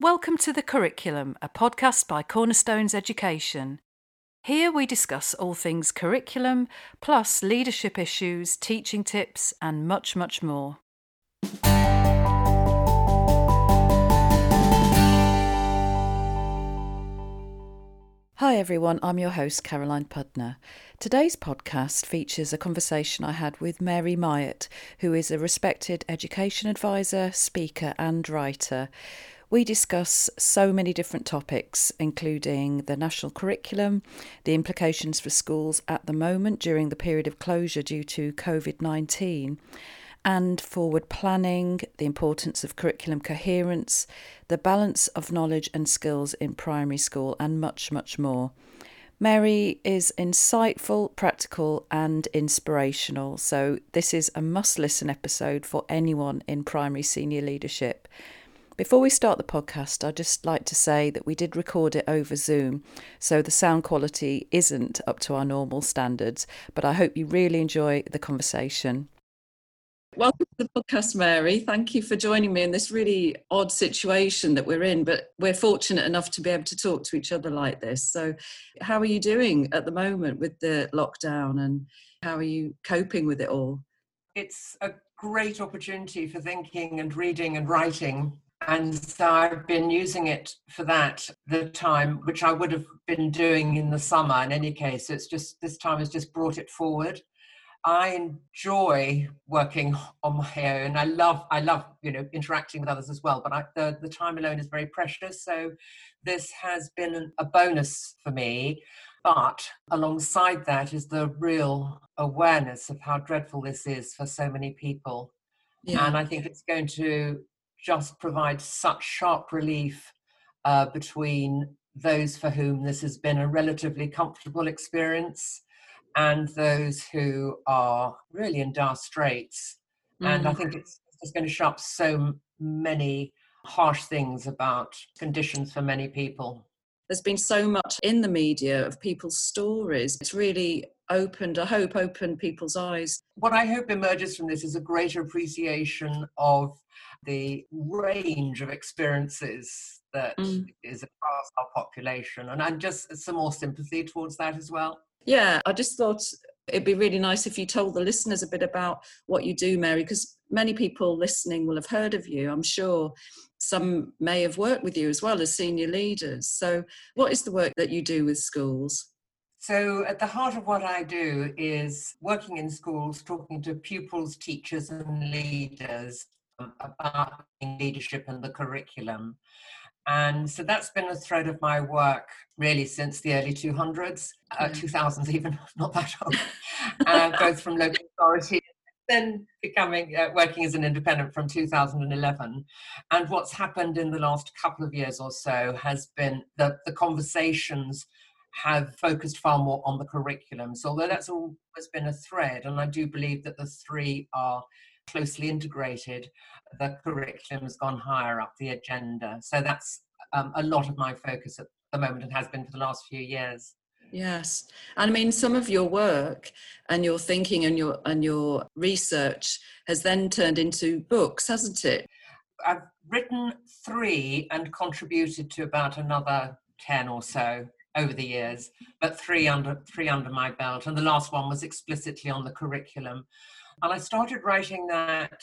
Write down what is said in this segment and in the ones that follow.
Welcome to The Curriculum, a podcast by Cornerstones Education. Here we discuss all things curriculum, plus leadership issues, teaching tips, and much, much more. Hi everyone, I'm your host Caroline Pudner. Today's podcast features a conversation I had with Mary Myatt, who is a respected education advisor, speaker, and writer. We discuss so many different topics, including the national curriculum, the implications for schools at the moment during the period of closure due to COVID 19, and forward planning, the importance of curriculum coherence, the balance of knowledge and skills in primary school, and much, much more. Mary is insightful, practical, and inspirational. So, this is a must listen episode for anyone in primary senior leadership. Before we start the podcast, I'd just like to say that we did record it over Zoom, so the sound quality isn't up to our normal standards, but I hope you really enjoy the conversation. Welcome to the podcast, Mary. Thank you for joining me in this really odd situation that we're in, but we're fortunate enough to be able to talk to each other like this. So, how are you doing at the moment with the lockdown and how are you coping with it all? It's a great opportunity for thinking and reading and writing and so I've been using it for that, the time, which I would have been doing in the summer in any case. It's just, this time has just brought it forward. I enjoy working on my own. I love, I love, you know, interacting with others as well. But I, the the time alone is very precious. So this has been a bonus for me. But alongside that is the real awareness of how dreadful this is for so many people. Yeah. And I think it's going to just provides such sharp relief uh, between those for whom this has been a relatively comfortable experience and those who are really in dire straits. Mm. And I mm. think it's just going to show up so many harsh things about conditions for many people. There's been so much in the media of people's stories. It's really opened, I hope, opened people's eyes. What I hope emerges from this is a greater appreciation of the range of experiences that mm. is across our population and, and just some more sympathy towards that as well. Yeah, I just thought it'd be really nice if you told the listeners a bit about what you do, Mary, because many people listening will have heard of you, I'm sure. Some may have worked with you as well as senior leaders. So, what is the work that you do with schools? So, at the heart of what I do is working in schools, talking to pupils, teachers, and leaders about leadership and the curriculum. And so that's been a thread of my work really since the early 200s, uh, 2000s even, not that old, uh, both from local authority then becoming uh, working as an independent from 2011 and what's happened in the last couple of years or so has been that the conversations have focused far more on the curriculum. So although that's always been a thread and i do believe that the three are closely integrated, the curriculum has gone higher up the agenda. So that's um, a lot of my focus at the moment and has been for the last few years. Yes. And I mean some of your work and your thinking and your and your research has then turned into books, hasn't it? I've written 3 and contributed to about another 10 or so over the years, but 3 under 3 under my belt and the last one was explicitly on the curriculum. And I started writing that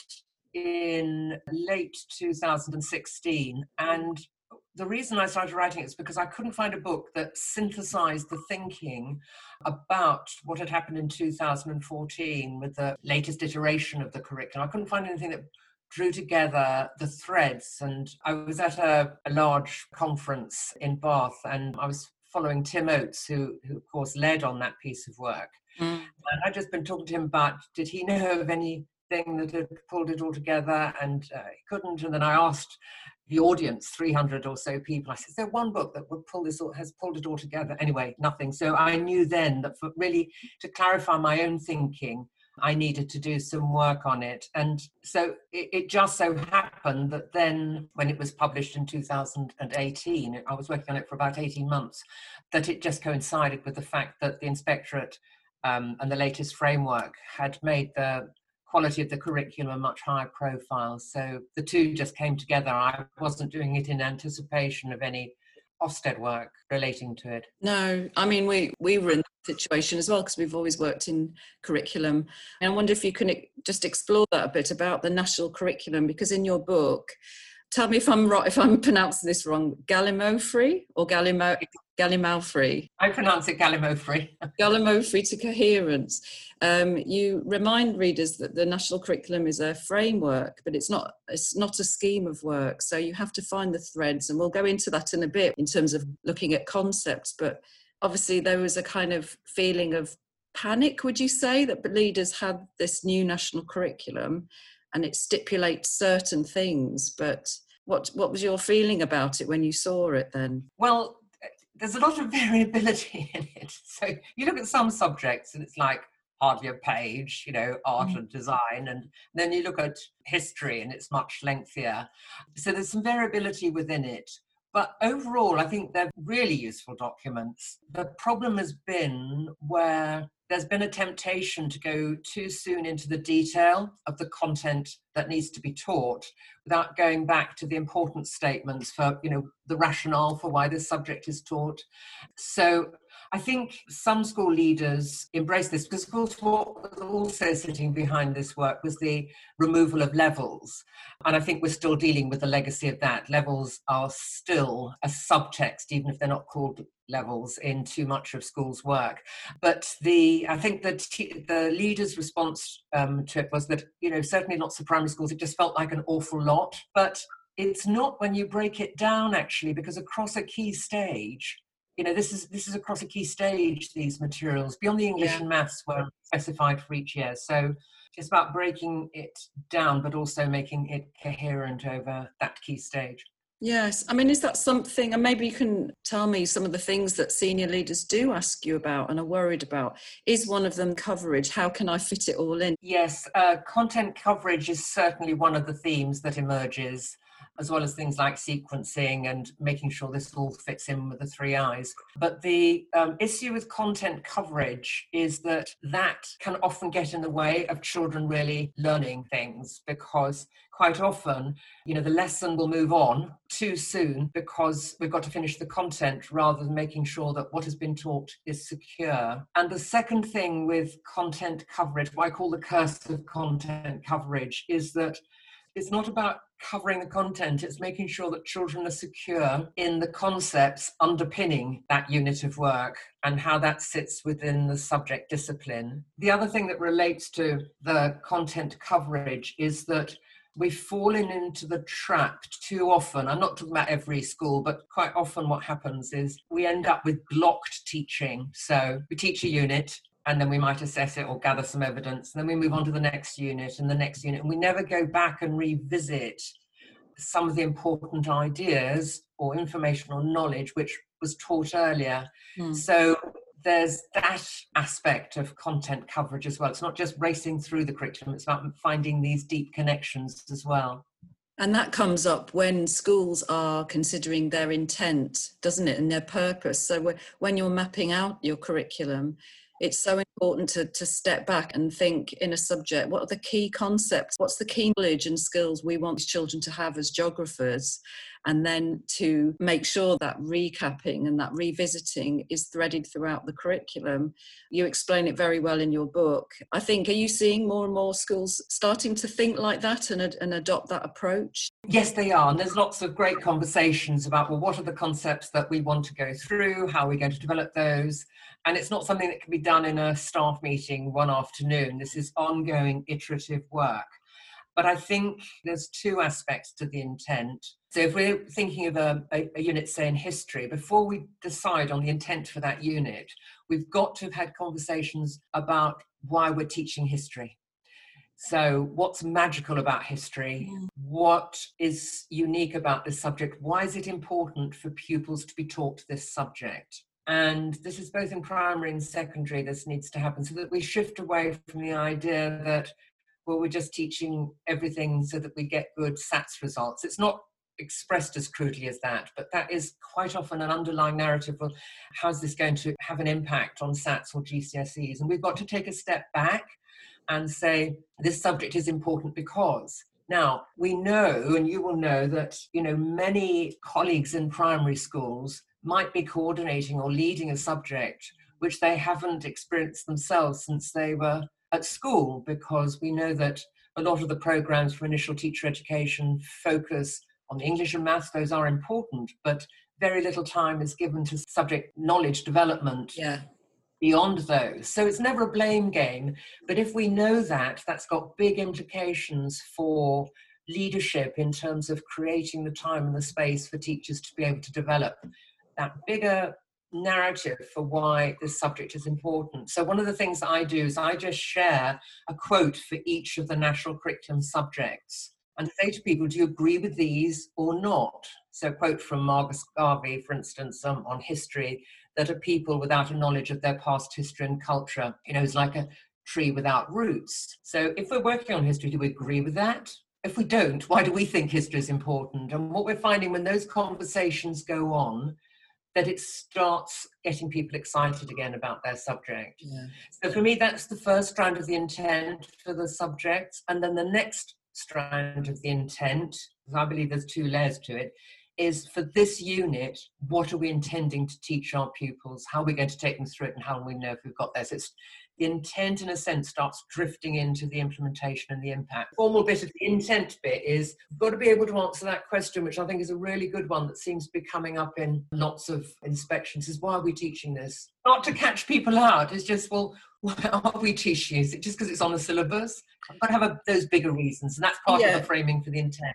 in late 2016. And the reason I started writing it is because I couldn't find a book that synthesized the thinking about what had happened in 2014 with the latest iteration of the curriculum. I couldn't find anything that drew together the threads. And I was at a, a large conference in Bath and I was following Tim Oates, who, who of course led on that piece of work. Mm. And I'd just been talking to him about did he know of anything that had pulled it all together, and uh, he couldn't. And then I asked the audience, 300 or so people, I said, "Is there one book that would pull this all, has pulled it all together?" Anyway, nothing. So I knew then that for really to clarify my own thinking. I needed to do some work on it. And so it, it, just so happened that then, when it was published in 2018, I was working on it for about 18 months, that it just coincided with the fact that the inspectorate um, and the latest framework had made the quality of the curriculum much higher profile. So the two just came together. I wasn't doing it in anticipation of any Ofsted work relating to it. No, I mean we we were in that situation as well because we've always worked in curriculum. And I wonder if you can just explore that a bit about the national curriculum because in your book tell me if I'm right, if I'm pronouncing this wrong, Gallimaufry or Gallimo, Gallimaufry? I pronounce it Gallimaufry. Gallimaufry to coherence. Um, you remind readers that the national curriculum is a framework, but it's not. It's not a scheme of work. So you have to find the threads, and we'll go into that in a bit in terms of looking at concepts. But obviously, there was a kind of feeling of panic. Would you say that leaders had this new national curriculum? and it stipulates certain things but what what was your feeling about it when you saw it then well there's a lot of variability in it so you look at some subjects and it's like hardly a page you know art mm. and design and then you look at history and it's much lengthier so there's some variability within it but overall, I think they're really useful documents. The problem has been where there's been a temptation to go too soon into the detail of the content that needs to be taught without going back to the important statements for you know the rationale for why this subject is taught. So I think some school leaders embrace this because, of course, what was also sitting behind this work was the removal of levels. And I think we're still dealing with the legacy of that. Levels are still a subtext, even if they're not called levels in too much of school's work. But the I think that the leaders' response um, to it was that you know certainly lots of primary schools it just felt like an awful lot. But it's not when you break it down actually because across a key stage you know this is this is across a key stage these materials beyond the english yeah. and maths were specified for each year. So it's about breaking it down but also making it coherent over that key stage. Yes. I mean is that something and maybe you can tell me some of the things that senior leaders do ask you about and are worried about. Is one of them coverage? How can i fit it all in? Yes uh, content coverage is certainly one of the themes that emerges as well as things like sequencing and making sure this all fits in with the three eyes. But the um, issue with content coverage is that that can often get in the way of children really learning things because quite often, you know, the lesson will move on too soon because we've got to finish the content rather than making sure that what has been taught is secure. And the second thing with content coverage, what I call the curse of content coverage, is that it's not about covering the content, it's making sure that children are secure in the concepts underpinning that unit of work and how that sits within the subject discipline. The other thing that relates to the content coverage is that we've fallen into the trap too often. I'm not talking about every school, but quite often what happens is we end up with blocked teaching. So we teach a unit, and then we might assess it or gather some evidence. And then we move on to the next unit and the next unit. And we never go back and revisit some of the important ideas or information or knowledge which was taught earlier. Mm. So there's that aspect of content coverage as well. It's not just racing through the curriculum, it's about finding these deep connections as well. And that comes up when schools are considering their intent, doesn't it, and their purpose. So when you're mapping out your curriculum, it's so important to, to step back and think in a subject. What are the key concepts? What's the key knowledge and skills we want children to have as geographers and then to make sure that recapping and that revisiting is threaded throughout the curriculum. You explain it very well in your book. I think, are you seeing more and more schools starting to think like that and, and adopt that approach? Yes, they are. And there's lots of great conversations about, well, what are the concepts that we want to go through? How are we going to develop those? And it's not something that can be done in a staff meeting one afternoon. This is ongoing iterative work. But I think there's two aspects to the intent. So if we're thinking of a, a, a, unit, say in history, before we decide on the intent for that unit, we've got to have had conversations about why we're teaching history. So, what's magical about history? Mm. What is unique about this subject? Why is it important for pupils to be taught this subject? And this is both in primary and secondary, this needs to happen so that we shift away from the idea that well, we're just teaching everything so that we get good SATs results. It's not expressed as crudely as that, but that is quite often an underlying narrative of how's this going to have an impact on SATs or GCSEs. And we've got to take a step back and say this subject is important because now we know and you will know that you know many colleagues in primary schools might be coordinating or leading a subject which they haven't experienced themselves since they were at school because we know that a lot of the programs for initial teacher education focus on English and maths, those are important, but very little time is given to subject knowledge development yeah. beyond those. So it's never a blame game. But if we know that, that's got big implications for leadership in terms of creating the time and the space for teachers to be able to develop that bigger narrative for why this subject is important. So, one of the things I do is I just share a quote for each of the national curriculum subjects and say to people, Do you agree with these or not? So, a quote from Marcus Garvey, for instance, um, on history that a people without a knowledge of their past history and culture, you know, is like a tree without roots. So, if we're working on history, do we agree with that? If we don't, why do we think history is important? And what we're finding when those conversations go on, that it starts getting people excited again about their subject. Yeah. So for me, that's the first strand of the intent for the subject. And then the next strand of the intent, I believe there's two layers to it, is for this unit, what are we intending to teach our pupils? How are we going to take them through it and how will we know if we've got this? It's the intent in a sense starts drifting into the implementation and the impact. Formal bit of the intent bit is we've got to be able to answer that question, which I think is a really good one that seems to be coming up in lots of inspections is why are we teaching this? Not to catch people out, it's just, well, why are we teaching? Is it just because it's on the syllabus? I've got to have a, those bigger reasons, and that's part yeah. of the framing for the intent.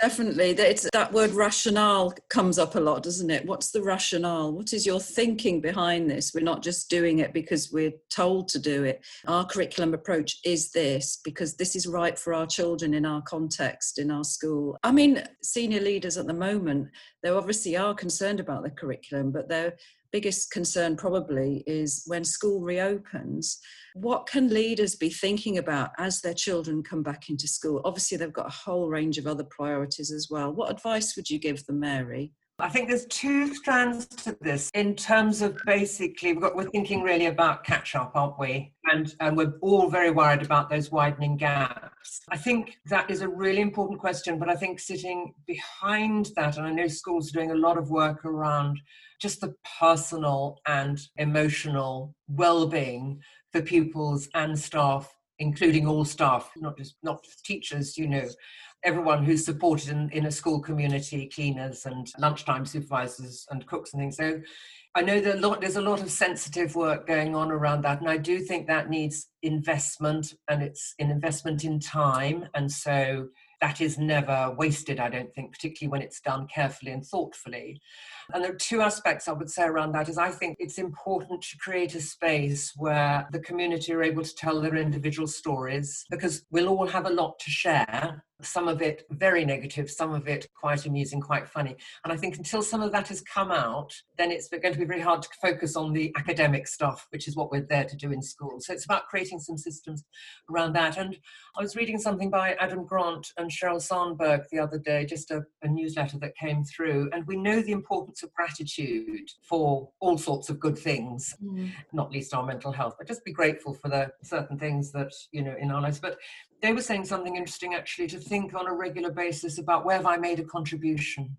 Definitely. It's, that word rationale comes up a lot, doesn't it? What's the rationale? What is your thinking behind this? We're not just doing it because we're told to do it. Our curriculum approach is this because this is right for our children in our context, in our school. I mean, senior leaders at the moment, they obviously are concerned about the curriculum, but they're biggest concern probably is when school reopens, what can leaders be thinking about as their children come back into school? Obviously, they've got a whole range of other priorities as well. What advice would you give them, Mary? I think there's two strands to this in terms of basically got, we're thinking really about catch up, aren't we? And, and we're all very worried about those widening gaps. I think that is a really important question, but I think sitting behind that, and I know schools are doing a lot of work around just the personal and emotional well-being for pupils and staff including all staff not just not just teachers you know everyone who's supported in, in a school community cleaners and lunchtime supervisors and cooks and things so I know that lot, there's a lot of sensitive work going on around that, and I do think that needs investment, and it's an investment in time, and so that is never wasted, I don't think, particularly when it's done carefully and thoughtfully. And there are two aspects I would say around that is I think it's important to create a space where the community are able to tell their individual stories because we'll all have a lot to share some of it very negative, some of it quite amusing, quite funny. And I think until some of that has come out, then it's going to be very hard to focus on the academic stuff, which is what we're there to do in school. So it's about creating some systems around that. And I was reading something by Adam Grant and Sheryl Sandberg the other day, just a, a newsletter that came through. And we know the importance of gratitude for all sorts of good things, mm. not least our mental health, but just be grateful for the certain things that, you know, in our lives. But they were saying something interesting actually to think on a regular basis about where have I made a contribution.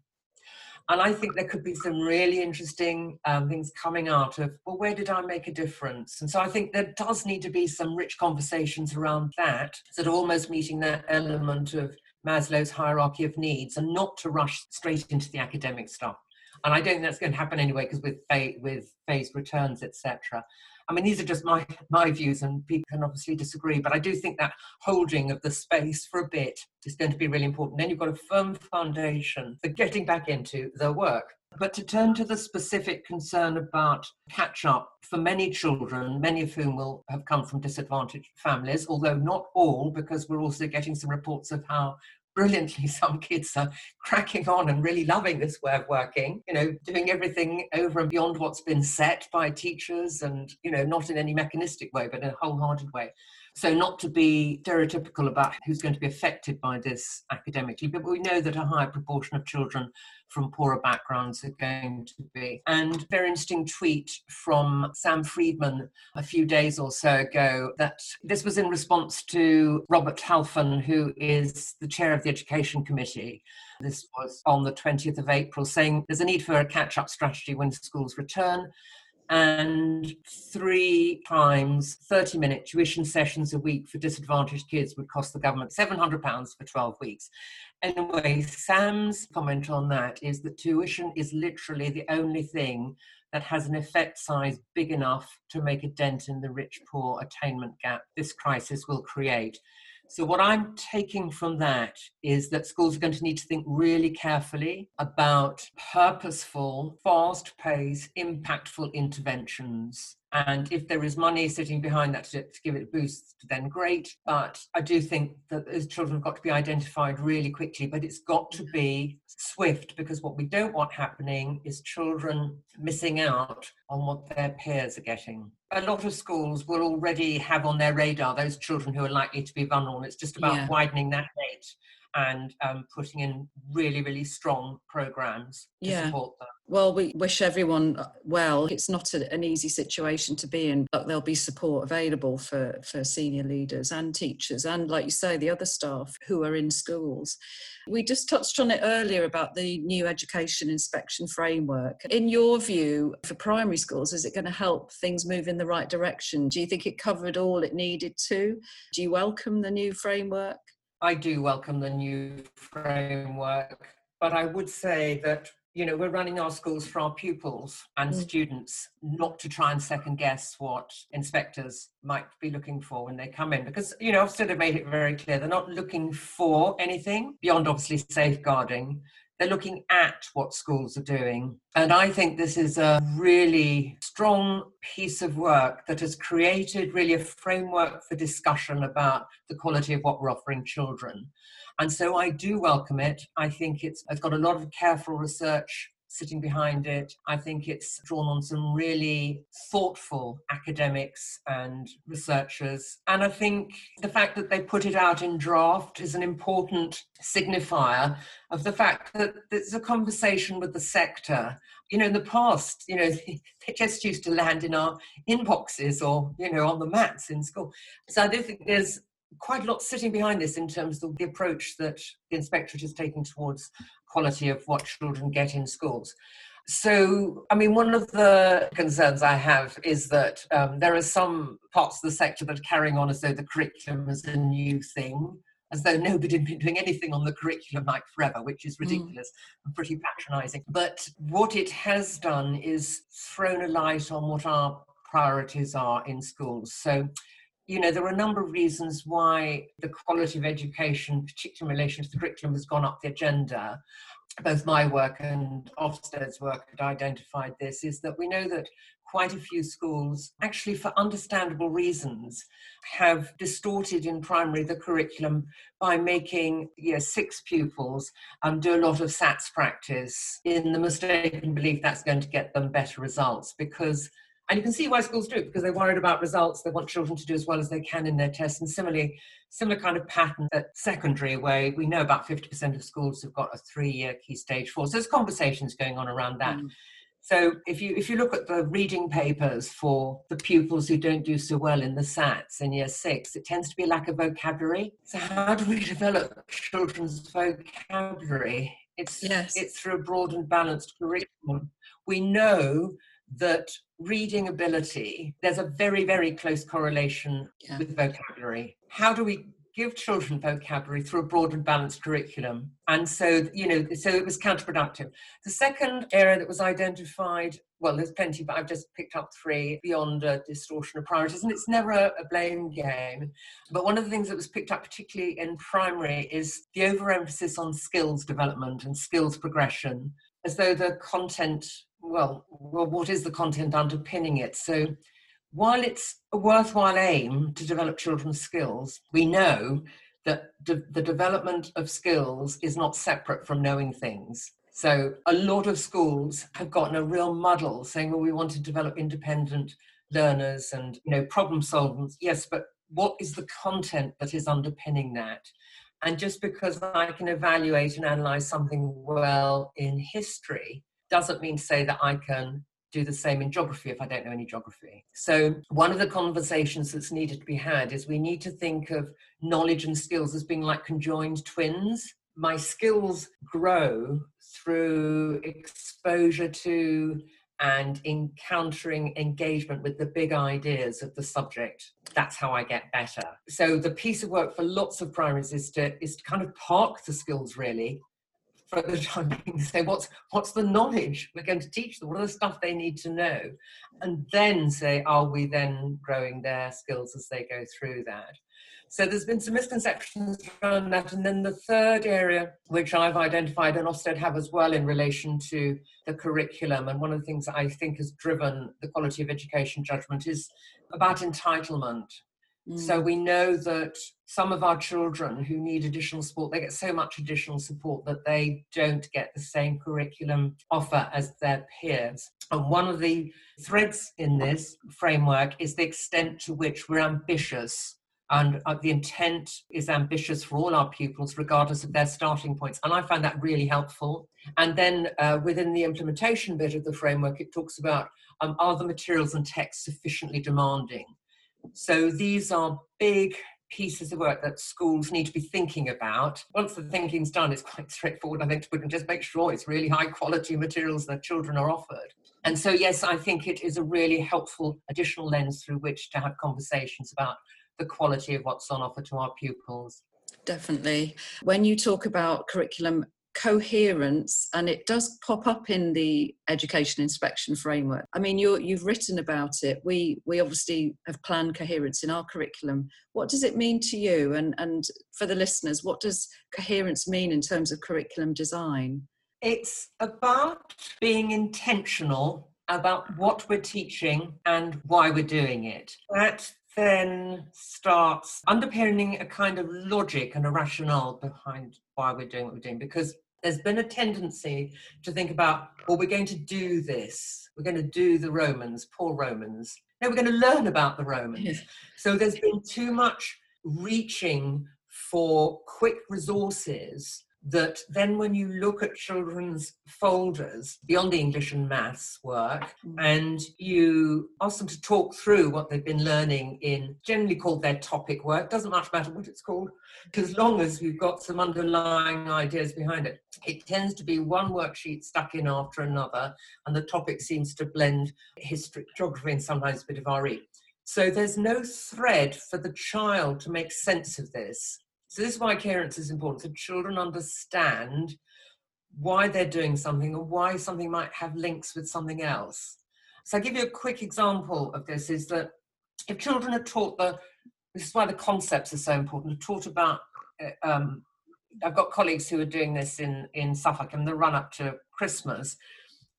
And I think there could be some really interesting um, things coming out of, well, where did I make a difference? And so I think there does need to be some rich conversations around that, sort of almost meeting that element of Maslow's hierarchy of needs and not to rush straight into the academic stuff. And I don't think that's going to happen anyway, because with, with phased returns, etc. I mean, these are just my, my views, and people can obviously disagree, but I do think that holding of the space for a bit is going to be really important. Then you've got a firm foundation for getting back into the work. But to turn to the specific concern about catch up for many children, many of whom will have come from disadvantaged families, although not all, because we're also getting some reports of how brilliantly some kids are cracking on and really loving this way of working you know doing everything over and beyond what's been set by teachers and you know not in any mechanistic way but in a wholehearted way so not to be stereotypical about who's going to be affected by this academically but we know that a higher proportion of children from poorer backgrounds are going to be. And very interesting tweet from Sam Freedman a few days or so ago that this was in response to Robert Halfon, who is the chair of the Education Committee. This was on the 20th of April, saying there's a need for a catch up strategy when schools return and three times 30 minute tuition sessions a week for disadvantaged kids would cost the government £700 for 12 weeks. Anyway, Sam's comment on that is that tuition is literally the only thing that has an effect size big enough to make a dent in the rich poor attainment gap this crisis will create. So, what I'm taking from that is that schools are going to need to think really carefully about purposeful, fast paced, impactful interventions and if there is money sitting behind that to, to, give it a boost, then great. But I do think that those children have got to be identified really quickly, but it's got to be swift because what we don't want happening is children missing out on what their peers are getting. A lot of schools will already have on their radar those children who are likely to be vulnerable. It's just about yeah. widening that net and um, putting in really, really strong programs to yeah. support them. Well, we wish everyone uh, well. It's not a, an easy situation to be in, but there'll be support available for, for senior leaders and teachers, and like you say, the other staff who are in schools. We just touched on it earlier about the new education inspection framework. In your view, for primary schools, is it going to help things move in the right direction? Do you think it covered all it needed to? Do you welcome the new framework? I do welcome the new framework, but I would say that you know we're running our schools for our pupils and mm. students not to try and second guess what inspectors might be looking for when they come in because you know i've sort of made it very clear they're not looking for anything beyond obviously safeguarding they're looking at what schools are doing. And I think this is a really strong piece of work that has created really a framework for discussion about the quality of what we're offering children. And so I do welcome it. I think it's, it's got a lot of careful research sitting behind it. I think it's drawn on some really thoughtful academics and researchers. And I think the fact that they put it out in draft is an important signifier of the fact that there's a conversation with the sector. You know, in the past, you know, they just used to land in our inboxes or, you know, on the mats in school. So I do think there's quite a lot sitting behind this in terms of the approach that the inspectorate is taking towards quality of what children get in schools. So, I mean, one of the concerns I have is that um, there are some parts of the sector that are carrying on as though the curriculum is a new thing, as though nobody had been doing anything on the curriculum like forever, which is mm. ridiculous mm. and pretty patronizing. But what it has done is thrown a light on what our priorities are in schools. So, you know, there are a number of reasons why the quality of education, particularly in relation to the curriculum, has gone up the agenda. Both my work and Ofsted's work had identified this, is that we know that quite a few schools, actually for understandable reasons, have distorted in primary the curriculum by making year six pupils um, do a lot of SATs practice in the mistaken belief that's going to get them better results because and you can see why schools do it because they're worried about results. They want children to do as well as they can in their tests. And similarly, similar kind of pattern at secondary, where we know about 50% of schools have got a three-year key stage four. So there's conversations going on around that. Mm. So if you if you look at the reading papers for the pupils who don't do so well in the SATs in year six, it tends to be a lack of vocabulary. So how do we develop children's vocabulary? It's yes. it's through a broad and balanced curriculum. We know that reading ability, there's a very, very close correlation yeah. with vocabulary. How do we give children vocabulary through a broad and balanced curriculum? And so, you know, so it was counterproductive. The second area that was identified, well, there's plenty, but I've just picked up three beyond a distortion of priorities, and it's never a, a blame game. But one of the things that was picked up, particularly in primary, is the overemphasis on skills development and skills progression, as though the content well, well, what is the content underpinning it? So, while it's a worthwhile aim to develop children's skills, we know that de- the development of skills is not separate from knowing things. So, a lot of schools have gotten a real muddle saying, well, we want to develop independent learners and you know problem solvers yes but what is the content that is underpinning that And just because I can evaluate and analyze something well in history doesn't mean to say that I can do the same in geography if I don't know any geography. So, one of the conversations that's needed to be had is we need to think of knowledge and skills as being like conjoined twins. My skills grow through exposure to and encountering engagement with the big ideas of the subject that's how i get better so the piece of work for lots of primaries is to is to kind of park the skills really for the time being say what's what's the knowledge? We're going to teach them. What are the stuff they need to know? And then say are we then growing their skills as they go through that? So there's been some misconceptions around that. And then the third area, which I've identified and Ofsted have as well in relation to the curriculum, and one of the things I think has driven the quality of education judgment is about entitlement. Mm. So we know that some of our children who need additional support, they get so much additional support that they don't get the same curriculum offer as their peers. And one of the threads in this framework is the extent to which we're ambitious and uh, the intent is ambitious for all our pupils regardless of their starting points and i find that really helpful and then uh, within the implementation bit of the framework it talks about um, are the materials and texts sufficiently demanding so these are big pieces of work that schools need to be thinking about. Once the thinking's done, it's quite straightforward, I think, to just make sure it's really high quality materials that children are offered. And so, yes, I think it is a really helpful additional lens through which to have conversations about the quality of what's on offer to our pupils. Definitely. When you talk about curriculum coherence and it does pop up in the education inspection framework. I mean you you've written about it. We we obviously have planned coherence in our curriculum. What does it mean to you? And and for the listeners what does coherence mean in terms of curriculum design? It's about being intentional about what we're teaching and why we're doing it. That then starts underpinning a kind of logic and a rationale behind why we're doing what we're doing because there's been a tendency to think about well we're going to do this. We're going to do the romans poor romans. No we're going to learn about the romans. Yeah. so there's been too much reaching for quick resources that then when you look at children's folders beyond the English and maths work mm. and you ask them to talk through what they've been learning in generally called their topic work, doesn't much matter what it's called, as long as you've got some underlying ideas behind it. It tends to be one worksheet stuck in after another and the topic seems to blend history, geography and sometimes a bit of RE. So there's no thread for the child to make sense of this so this is why coherence is important. So children understand why they're doing something or why something might have links with something else. So I'll give you a quick example of this is that if children are taught the, this is why the concepts are so important, are taught about, uh, um, I've got colleagues who are doing this in, in Suffolk in the run up to Christmas.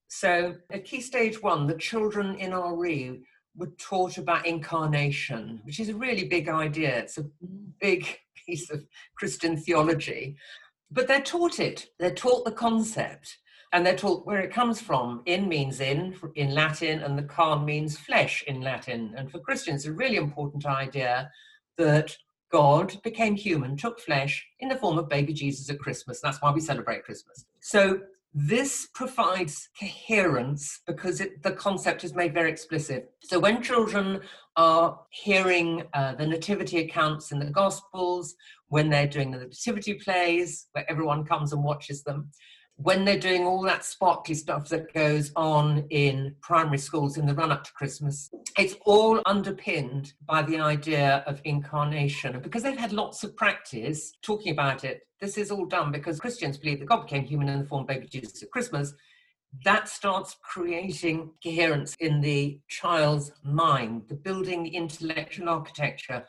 So at key stage one, the children in RE were taught about incarnation, which is a really big idea. It's a big piece of Christian theology. But they're taught it, they're taught the concept, and they're taught where it comes from. In means in, in Latin, and the carn means flesh in Latin. And for Christians, it's a really important idea that God became human, took flesh in the form of baby Jesus at Christmas. That's why we celebrate Christmas. So this provides coherence because it, the concept is made very explicit. So when children are hearing uh, the nativity accounts in the Gospels, when they're doing the nativity plays, where everyone comes and watches them, when they're doing all that sparkly stuff that goes on in primary schools in the run up to Christmas, it's all underpinned by the idea of incarnation. Because they've had lots of practice talking about it, this is all done because Christians believe that God became human in the form of baby Jesus at Christmas. That starts creating coherence in the child's mind, the building intellectual architecture.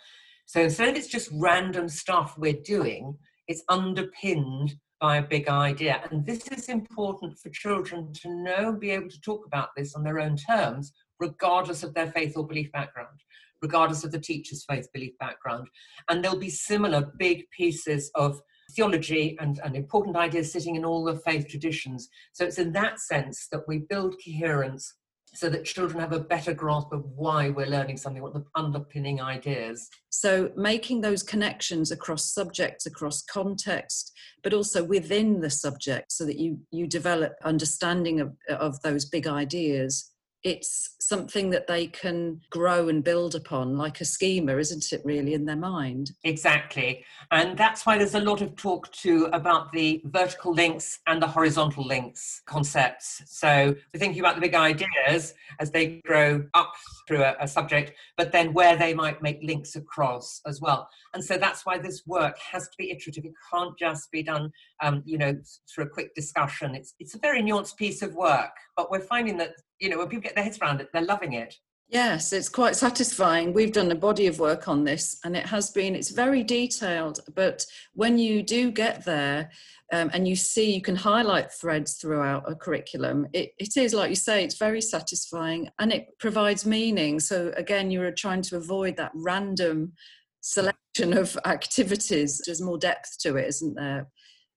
So instead of it's just random stuff we're doing, it's underpinned by a big idea. And this is important for children to know and be able to talk about this on their own terms, regardless of their faith or belief background, regardless of the teacher's faith belief background. And there'll be similar big pieces of theology and, and important ideas sitting in all the faith traditions. So it's in that sense that we build coherence so that children have a better grasp of why we're learning something, what the underpinning ideas. So, making those connections across subjects, across context, but also within the subject, so that you you develop understanding of, of those big ideas it's something that they can grow and build upon like a schema isn't it really in their mind? Exactly. And that's why there's a lot of talk too about the vertical links and the horizontal links concepts. So we're thinking about the big ideas as they grow up through a, a subject but then where they might make links across as well. And so that's why this work has to be iterative. It can't just be done um, you know through a quick discussion. It's it's a very nuanced piece of work but we're finding that you know, when people get their heads around it, they're loving it. Yes, it's quite satisfying. We've done a body of work on this and it has been, it's very detailed, but when you do get there um, and you see you can highlight threads throughout a curriculum, it, it is, like you say, it's very satisfying and it provides meaning. So again, you're trying to avoid that random selection of activities. There's more depth to it, isn't there?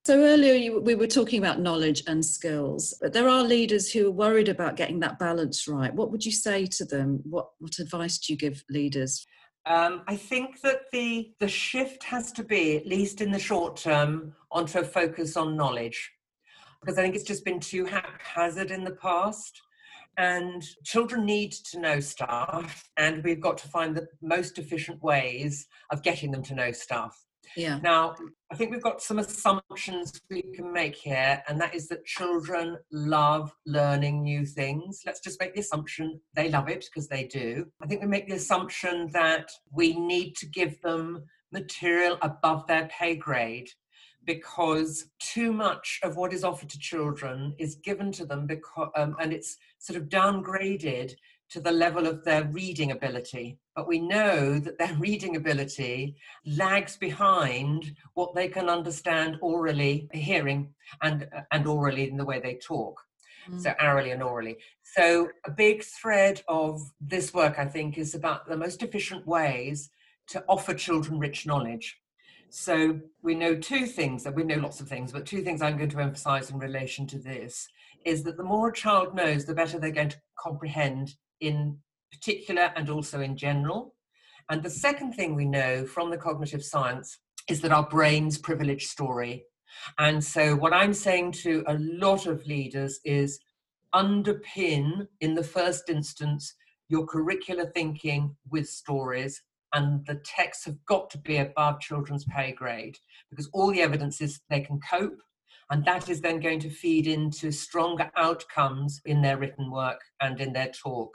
So earlier you, we were talking about knowledge and skills, but there are leaders who are worried about getting that balance right. What would you say to them? What what advice do you give leaders? Um, I think that the the shift has to be, at least in the short term, onto a focus on knowledge, because I think it's just been too haphazard in the past. And children need to know stuff, and we've got to find the most efficient ways of getting them to know stuff. Yeah. Now, I think we've got some assumptions we can make here, and that is that children love learning new things. Let's just make the assumption they love it because they do. I think we make the assumption that we need to give them material above their pay grade because too much of what is offered to children is given to them because um, and it's sort of downgraded to the level of their reading ability. But we know that their reading ability lags behind what they can understand orally, hearing, and, and orally in the way they talk. Mm. So, orally and orally. So, a big thread of this work, I think, is about the most efficient ways to offer children rich knowledge. So, we know two things, that we know lots of things, but two things I'm going to emphasize in relation to this is that the more a child knows, the better they're going to comprehend in particular and also in general. And the second thing we know from the cognitive science is that our brains privilege story. And so, what I'm saying to a lot of leaders is underpin, in the first instance, your curricular thinking with stories. And the texts have got to be above children's pay grade because all the evidence is they can cope. And that is then going to feed into stronger outcomes in their written work and in their talk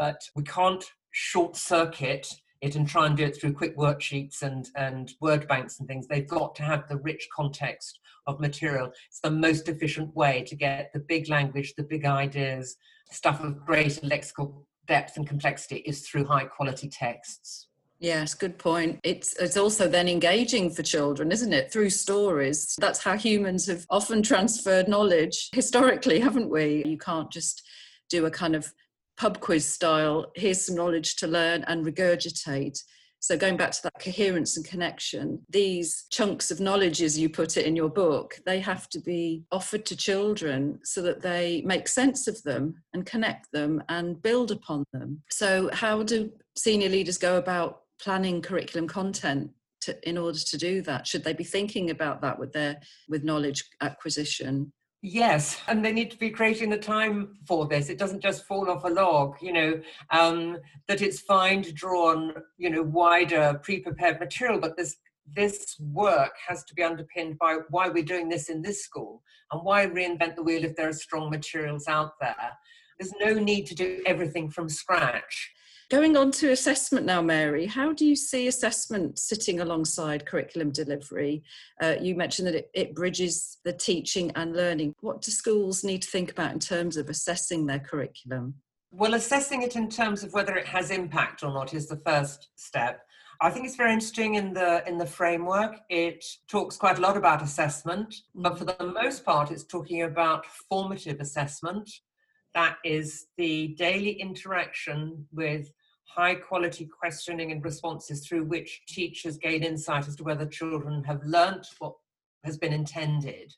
but we can't short circuit it and try and do it through quick worksheets and, and word banks and things. They've got to have the rich context of material. It's the most efficient way to get the big language, the big ideas, stuff of greater lexical depth and complexity is through high quality texts. Yes, good point. It's it's also then engaging for children, isn't it? Through stories. That's how humans have often transferred knowledge historically, haven't we? You can't just do a kind of pub quiz style here's some knowledge to learn and regurgitate. So going back to that coherence and connection these chunks of knowledge as you put it in your book they have to be offered to children so that they make sense of them and connect them and build upon them. So how do senior leaders go about planning curriculum content to, in order to do that? Should they be thinking about that with their with knowledge acquisition Yes, and they need to be creating the time for this. It doesn't just fall off a log, you know, um, that it's fine to draw on, you know, wider pre-prepared material, but this this work has to be underpinned by why we're doing this in this school and why reinvent the wheel if there are strong materials out there. There's no need to do everything from scratch. Going on to assessment now, Mary, how do you see assessment sitting alongside curriculum delivery? Uh, you mentioned that it, it, bridges the teaching and learning. What do schools need to think about in terms of assessing their curriculum? Well, assessing it in terms of whether it has impact or not is the first step. I think it's very interesting in the in the framework. It talks quite a lot about assessment, but for the most part, it's talking about formative assessment. That is the daily interaction with high quality questioning and responses through which teachers gain insight as to whether children have learnt what has been intended.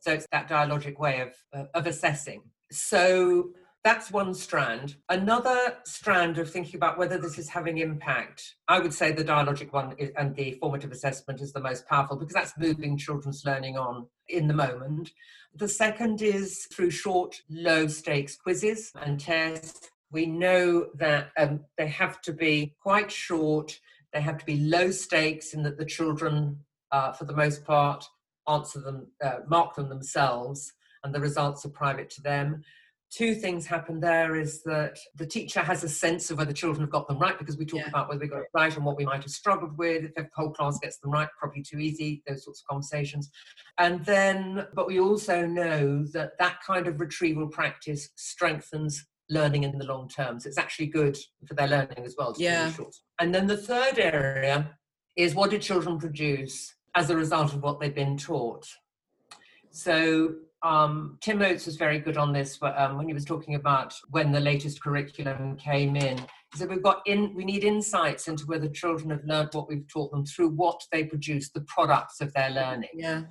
So it's that dialogic way of, uh, of assessing. So that's one strand. Another strand of thinking about whether this is having impact, I would say the dialogic one is, and the formative assessment is the most powerful because that's moving children's learning on in the moment. The second is through short, low stakes quizzes and tests. We know that um, they have to be quite short, they have to be low stakes in that the children, uh, for the most part, answer them, uh, mark them themselves, and the results are private to them. Two things happen there is that the teacher has a sense of whether children have got them right because we talk yeah. about whether we got it right and what we might have struggled with. If the whole class gets them right probably too easy those sorts of conversations. And then but we also know that that kind of retrieval practice strengthens learning in the long term so it's actually good for their learning as well yeah and then the third area is what do children produce as a result of what they've been taught so um, Tim Oates was very good on this um, when he was talking about when the latest curriculum came in. He said we've got in, we need insights into whether children have learned what we've taught them through what they produce, the products of their learning. Yeah.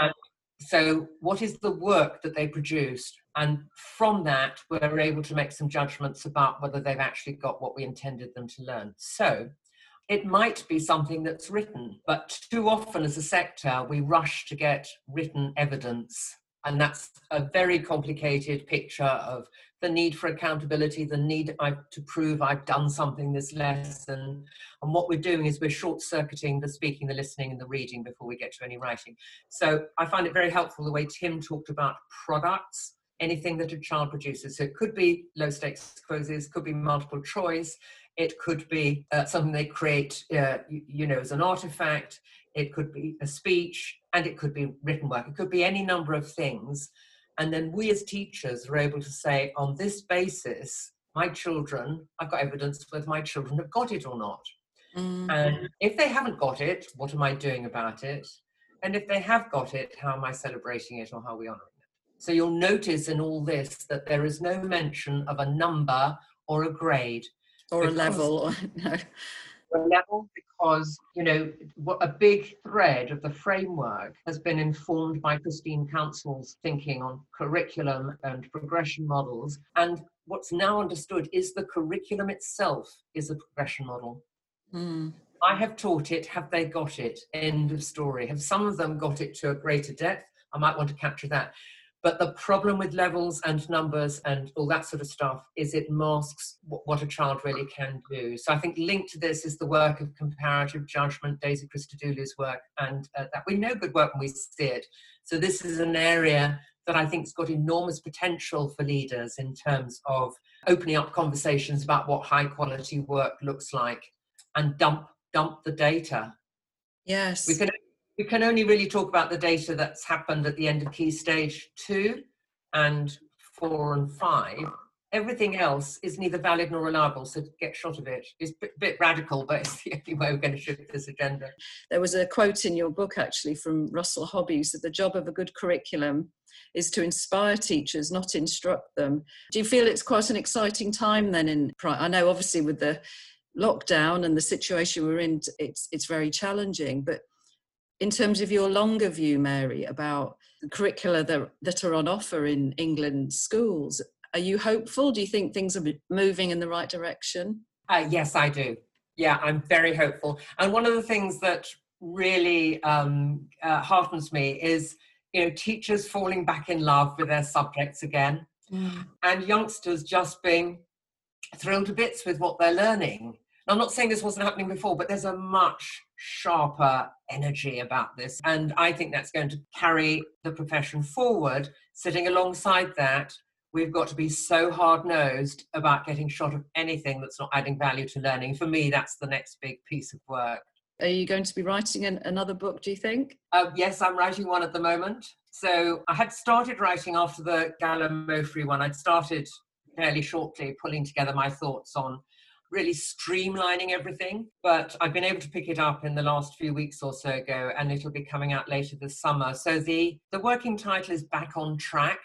And so, what is the work that they produced? And from that, we're able to make some judgments about whether they've actually got what we intended them to learn. So, it might be something that's written, but too often as a sector, we rush to get written evidence and that's a very complicated picture of the need for accountability, the need to prove I've done something this lesson. And what we're doing is we're short circuiting the speaking, the listening, and the reading before we get to any writing. So I find it very helpful the way Tim talked about products, anything that a child produces. So it could be low stakes quizzes, could be multiple choice, it could be uh, something they create, uh, you, you know, as an artifact it could be a speech, and it could be written work. It could be any number of things. And then we as teachers are able to say, on this basis, my children, I've got evidence whether my children have got it or not. Mm-hmm. And if they haven't got it, what am I doing about it? And if they have got it, how am I celebrating it or how are we honoring it? So you'll notice in all this that there is no mention of a number or a grade. Or a level. Or, no level because you know a big thread of the framework has been informed by Christine Counsell's thinking on curriculum and progression models. And what's now understood is the curriculum itself is a progression model. Mm. I have taught it. Have they got it? End of story. Have some of them got it to a greater depth? I might want to capture that but the problem with levels and numbers and all that sort of stuff is it masks what, a child really can do. So I think linked to this is the work of comparative judgment, Daisy Christodoulou's work, and uh, that we know good work when we see it. So this is an area that I think has got enormous potential for leaders in terms of opening up conversations about what high quality work looks like and dump dump the data. Yes. We can we can only really talk about the data that's happened at the end of key stage two and four and five. Everything else is neither valid nor reliable, so get shot of it. It's a bit, radical, but it's the only way we're going to shift this agenda. There was a quote in your book actually from Russell Hobby that the job of a good curriculum is to inspire teachers, not instruct them. Do you feel it's quite an exciting time then? In I know obviously with the lockdown and the situation we're in, it's it's very challenging, but in terms of your longer view, Mary, about the curricula that, that are on offer in England schools, are you hopeful? Do you think things are moving in the right direction? Uh, yes, I do. Yeah, I'm very hopeful. And one of the things that really um, uh, heartens me is, you know, teachers falling back in love with their subjects again, mm. and youngsters just being thrilled to bits with what they're learning. I'm not saying this wasn't happening before, but there's a much sharper energy about this. And I think that's going to carry the profession forward. Sitting alongside that, we've got to be so hard nosed about getting shot of anything that's not adding value to learning. For me, that's the next big piece of work. Are you going to be writing an, another book, do you think? Uh, yes, I'm writing one at the moment. So I had started writing after the Gallimaufry one. I'd started fairly shortly pulling together my thoughts on really streamlining everything. But I've been able to pick it up in the last few weeks or so ago, and it'll be coming out later this summer. So the, the working title is Back on Track.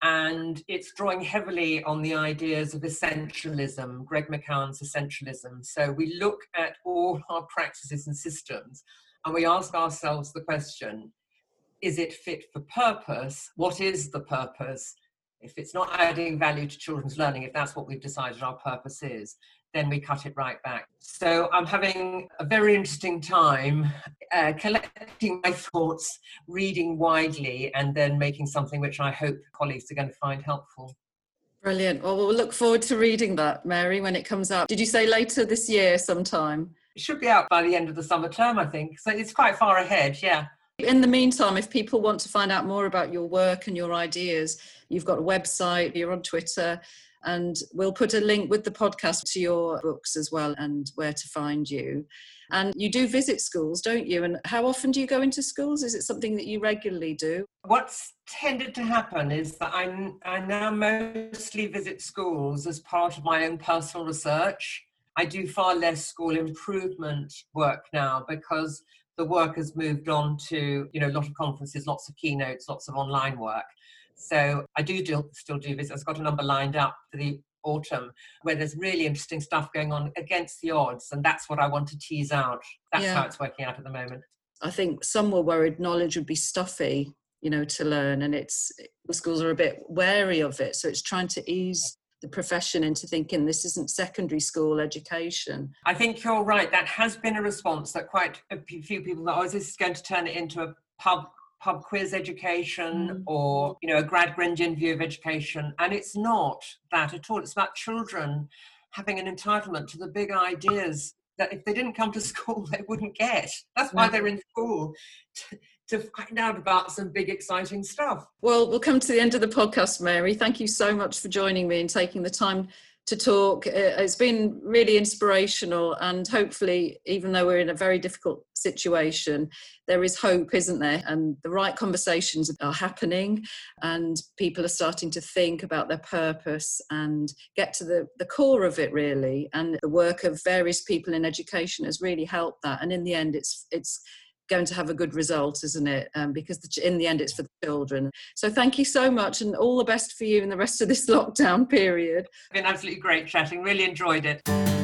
And it's drawing heavily on the ideas of essentialism, Greg McKeown's essentialism. So we look at all our practices and systems and we ask ourselves the question is it fit for purpose? What is the purpose? if it's not adding value to children's learning, if that's what we've decided our purpose is, then we cut it right back. So I'm having a very interesting time uh, collecting my thoughts, reading widely, and then making something which I hope colleagues are going to find helpful. Brilliant. Well, we'll look forward to reading that, Mary, when it comes out. Did you say later this year sometime? It should be out by the end of the summer term, I think. So it's quite far ahead, yeah. In the meantime, if people want to find out more about your work and your ideas, you've got a website, you're on Twitter, and we'll put a link with the podcast to your books as well and where to find you. And you do visit schools, don't you? And how often do you go into schools? Is it something that you regularly do? What's tended to happen is that I, I now mostly visit schools as part of my own personal research. I do far less school improvement work now because the work has moved on to you know a lot of conferences, lots of keynotes, lots of online work. So I do, do still do visits. I've got a number lined up for the autumn where there's really interesting stuff going on against the odds, and that's what I want to tease out. That's yeah. how it's working out at the moment. I think some were worried knowledge would be stuffy, you know, to learn, and it's the schools are a bit wary of it. So it's trying to ease the profession into thinking this isn't secondary school education. I think you're right. That has been a response that quite a few people thought, oh, is this going to turn it into a pub pub quiz education mm. or you know a grad Gradgrindian view of education and it's not that at all. It's about children having an entitlement to the big ideas that if they didn't come to school they wouldn't get. That's why they're in school to, to find out about some big exciting stuff. Well we'll come to the end of the podcast mary. Thank you so much for joining me and taking the time to talk. Uh, it's been really inspirational, and hopefully, even though we're in a very difficult situation, there is hope, isn't there? And the right conversations are happening, and people are starting to think about their purpose and get to the, the core of it, really. And the work of various people in education has really helped that. And in the end, it's it's going to have a good result, isn't it? Um, because the, in the end, it's for the children. So thank you so much, and all the best for you in the rest of this lockdown period. It's been absolutely great chatting. Really enjoyed it.